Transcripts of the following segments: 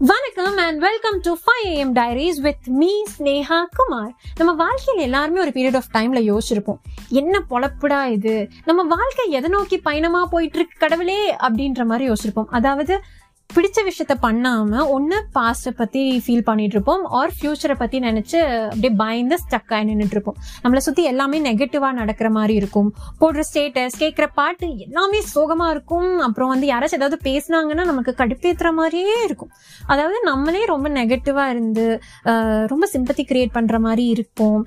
வணக்கம் and welcome to five AM diaries with me Sneha Kumar நம்ம வாழ்க்கையில் எல்லாருமே ஒரு பீரியட் ஆஃப் டைம்ல யோசிச்சிருப்போம். என்ன பொழப்புடா இது? நம்ம வாழ்க்கை எதை நோக்கி பயணமா போயிட்டு இருக்கு கடவுளே அப்படின்ற மாதிரி யோசிச்சிருப்போம். அதாவது பிடிச்ச விஷயத்த பண்ணாம ஒன்னு பாஸ்ட பத்தி ஃபீல் பண்ணிட்டு இருப்போம் ஆர் ஃபியூச்சரை பத்தி நினைச்சு அப்படியே பயந்து ஸ்டக் ஆகி நின்றுட்டு இருப்போம் நம்மளை சுத்தி எல்லாமே நெகட்டிவா நடக்கிற மாதிரி இருக்கும். போடுற ஸ்டேட்டஸ் கேட்குற பாட்டு எல்லாமே சோகமா இருக்கும். அப்புறம் வந்து யாராச்சும் ஏதாவது பேசுனாங்கன்னா நமக்கு கடுப்பேத்துற மாதிரியே இருக்கும். அதாவது நம்மளே ரொம்ப நெகட்டிவா இருந்து ரொம்ப சிம்பத்தி கிரியேட் பண்ற மாதிரி இருப்போம்.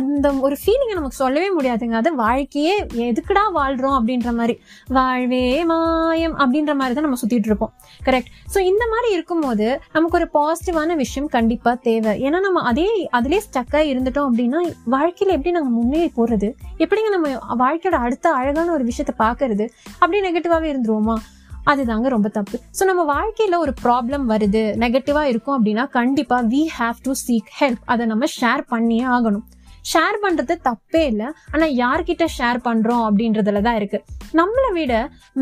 அந்த ஒரு ஃபீலிங்கை நமக்கு சொல்லவே முடியாதுங்க. அது வாழ்க்கையே எதுக்குடா வாழ்றோம் அப்படின்ற மாதிரி. வாழ்வே மாயம் அப்படின்ற மாதிரி தான் நம்ம சுத்திட்டு இருப்போம் கரெக்ட் ஸோ இந்த மாதிரி இருக்கும்போது நமக்கு ஒரு பாசிட்டிவான விஷயம் கண்டிப்பா தேவை. ஏன்னா நம்ம அதே அதிலே ஸ்டக்காக இருந்துட்டோம் அப்படின்னா வாழ்க்கையில எப்படி நம்ம முன்னேறி போறது? எப்படிங்க நம்ம வாழ்க்கையோட அடுத்த அழகான ஒரு விஷயத்த பார்க்கறது? அப்படியே நெகட்டிவாகவே இருந்துருவோமா? அதுதாங்க ரொம்ப தப்பு. ஸோ நம்ம வாழ்க்கையில ஒரு ப்ராப்ளம் வருது நெகட்டிவா இருக்கும் அப்படின்னா கண்டிப்பா we have to seek help அதை நம்ம ஷேர் பண்ணியே ஆகணும். ஷேர் பண்றது தப்பே இல்லை. ஆனா யார்கிட்ட ஷேர் பண்றோம் அப்படின்றதுல தான் இருக்கு. நம்மளை விட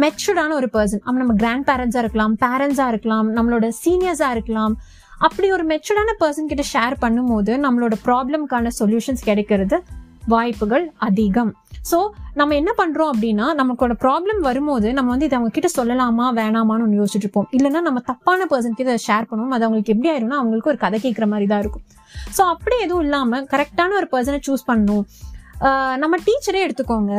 மெச்சூர்டான ஒரு பர்சன் அவன் நம்ம கிராண்ட் பேரண்ட்ஸா இருக்கலாம் பேரண்ட்ஸா இருக்கலாம் நம்மளோட சீனியர்ஸா இருக்கலாம். அப்படி ஒரு மெச்சூர்டான பர்சன் கிட்ட ஷேர் பண்ணும்போது நம்மளோட ப்ராப்ளம்க்கான சொல்யூஷன்ஸ் கிடைக்கிறது வாய்ப்புகள் அதிகம். ஸோ நம்ம என்ன பண்ணுறோம் அப்படின்னா நமக்கோட ப்ராப்ளம் வரும்போது நம்ம வந்து இதை அவங்க கிட்ட சொல்லலாமா வேணாமான்னு ஒன்று யோசிச்சுட்டு இருப்போம். இல்லைன்னா நம்ம தப்பான பர்சன் கிட்ட ஷேர் பண்ணுவோம் அது அவங்களுக்கு எப்படி ஆயிரும்னா அவங்களுக்கு ஒரு கதை கேட்குற மாதிரி தான் இருக்கும். ஸோ அப்படி எதுவும் இல்லாமல் கரெக்டான ஒரு பர்சனை சூஸ் பண்ணணும். நம்ம டீச்சரே எடுத்துக்கோங்க.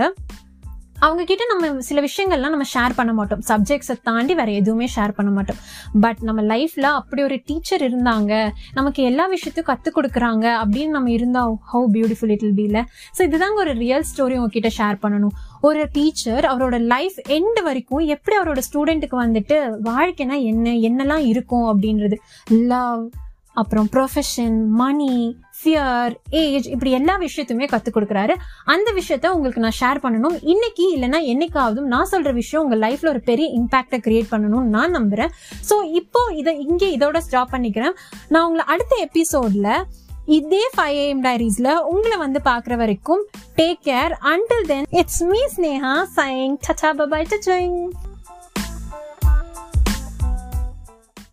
அவங்க கிட்ட நம்ம சில விஷயங்கள்லாம் நம்ம ஷேர் பண்ண மாட்டோம். சப்ஜெக்ட்ஸை தாண்டி வேற எதுவுமே ஷேர் பண்ண மாட்டோம். பட் நம்ம லைஃப்ல அப்படி ஒரு டீச்சர் இருந்தாங்க. நமக்கு எல்லா விஷயத்தையும் கற்றுக் கொடுக்குறாங்க அப்படின்னு நம்ம இருந்தா how beautiful it will feel so இதுதாங்க ஒரு ரியல் ஸ்டோரி உங்ககிட்ட ஷேர் பண்ணணும். ஒரு டீச்சர் அவரோட லைஃப் எண்ட் வரைக்கும் எப்படி அவரோட ஸ்டூடெண்ட்டுக்கு வந்துட்டு வாழ்க்கைனா என்ன என்னெல்லாம் இருக்கும் அப்படின்றது. லவ் அப்புறம் ப்ரொஃபஷன் மணி ஃபியர் ஏஜ் இப்படி எல்லா விஷயத்தையுமே கற்றுக் கொடுக்குறாரு. அந்த விஷயத்த உங்களுக்கு நான் ஷேர் பண்ணணும். இன்னைக்கு இல்லைன்னா என்னைக்காவதும் நான் சொல்ற விஷயம் உங்க லைஃப்ல ஒரு பெரிய இம்பாக்டை கிரியேட் பண்ணணும்னு நான் நம்புறேன். ஸோ இப்போ இதை இங்கே இதோட ஸ்டாப் பண்ணிக்கிறேன். நான் உங்களை அடுத்த எபிசோட்ல இதே ஃபைவ் ஏஎம் டைரிஸ்ல உங்களை வந்து பார்க்குற வரைக்கும் take care until then it's me Sneha saying டச்சா பபாய் டச்சிங்